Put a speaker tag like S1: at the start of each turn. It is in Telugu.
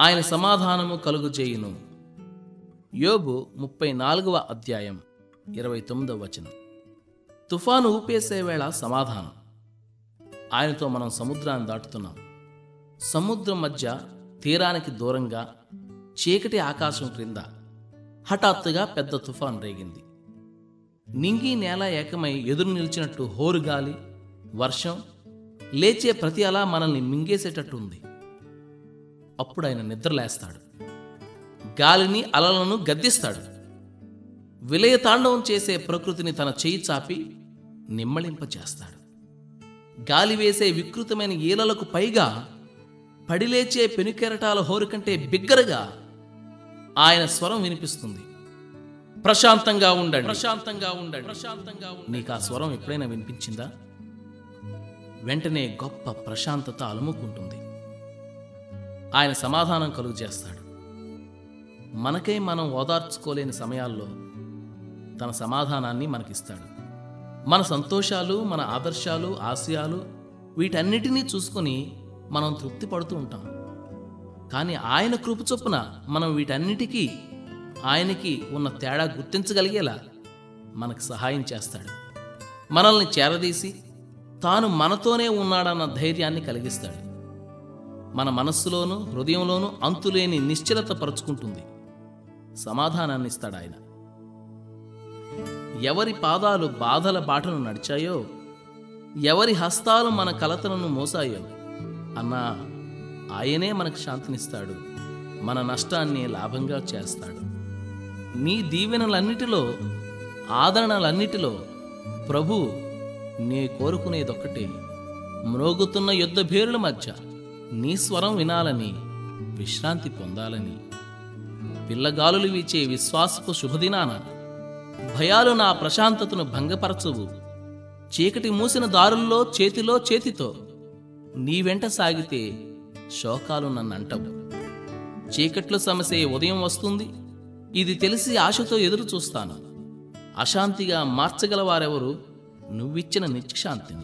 S1: ఆయన సమాధానము కలుగుచేయును యోబు ముప్పై నాలుగవ అధ్యాయం ఇరవై తొమ్మిదవ వచనం. తుఫాను ఊపేసే వేళ సమాధానం. ఆయనతో మనం సముద్రాన్ని దాటుతున్నాం. సముద్రం మధ్య తీరానికి దూరంగా చీకటి ఆకాశం క్రింద హఠాత్తుగా పెద్ద తుఫాన్ రేగింది. నింగి నేల ఏకమై ఎదురు నిలిచినట్టు హోరుగాలి వర్షం లేచే ప్రతి అలా మనల్ని మింగేసేటట్టు ఉంది అప్పుడు ఆయన నిద్రలేస్తాడు. గాలిని అలలను గద్దిస్తాడు. విలయ తాండవం చేసే ప్రకృతిని తన చేయి చాపి నిమ్మళింపచేస్తాడు. గాలి వేసే వికృతమైన ఈలలకు పైగా పడిలేచే పెనుకెరటాల హోరు కంటే బిగ్గరగా ఆయన స్వరం వినిపిస్తుంది. ప్రశాంతంగా ఉండండి. ప్రశాంతంగా ఉండండి. ప్రశాంతంగా నీకు ఆ స్వరం ఎప్పుడైనా వినిపించిందా? వెంటనే గొప్ప ప్రశాంతత అలుముకుంటుంది. ఆయన సమాధానం కలుగు చేస్తాడు. మనకై మనం ఓదార్చుకోలేని సమయాల్లో తన సమాధానాన్ని మనకిస్తాడు. మన సంతోషాలు మన ఆదర్శాలు ఆశయాలు వీటన్నిటినీ చూసుకొని మనం తృప్తి పడుతూ ఉంటాం. కానీ ఆయన కృప చొప్పున మనం వీటన్నిటికీ ఆయనకి ఉన్న తేడా గుర్తించగలిగేలా మనకు సహాయం చేస్తాడు. మనల్ని చేరదీసి తాను మనతోనే ఉన్నాడన్న ధైర్యాన్ని కలిగిస్తాడు. మన మనస్సులోనూ హృదయంలోనూ అంతులేని నిశ్చలత పరుచుకుంటుంది. సమాధానాన్ని ఇస్తాడు ఆయన. ఎవరి పాదాలు బాధల బాటను నడిచాయో ఎవరి హస్తాలు మన కలతలను మోసాయో అన్నా ఆయనే మనకు శాంతినిస్తాడు మన నష్టాన్ని లాభంగా చేస్తాడు. నీ దీవెనలన్నిటిలో ఆదరణలన్నిటిలో ప్రభు నీ కోరుకునేదొక్కటే. మ్రోగుతున్న యుద్ధ భేరుల మధ్య నీ స్వరం వినాలని విశ్రాంతి పొందాలని. పిల్లగాలులు వీచే విశ్వాసపు శుభదినాన భయాలు నా ప్రశాంతతను భంగపరచవు. చీకటి మూసిన దారుల్లో చేతిలో చేతితో నీ వెంట సాగితే శోకాలు నన్నంటవు. చీకట్లు సమసే ఉదయం వస్తుంది ఇది తెలిసి ఆశతో ఎదురు చూస్తాను. అశాంతిగా మార్చగలవారెవరు? నువ్విచ్చిన నిత్యశాంతిని.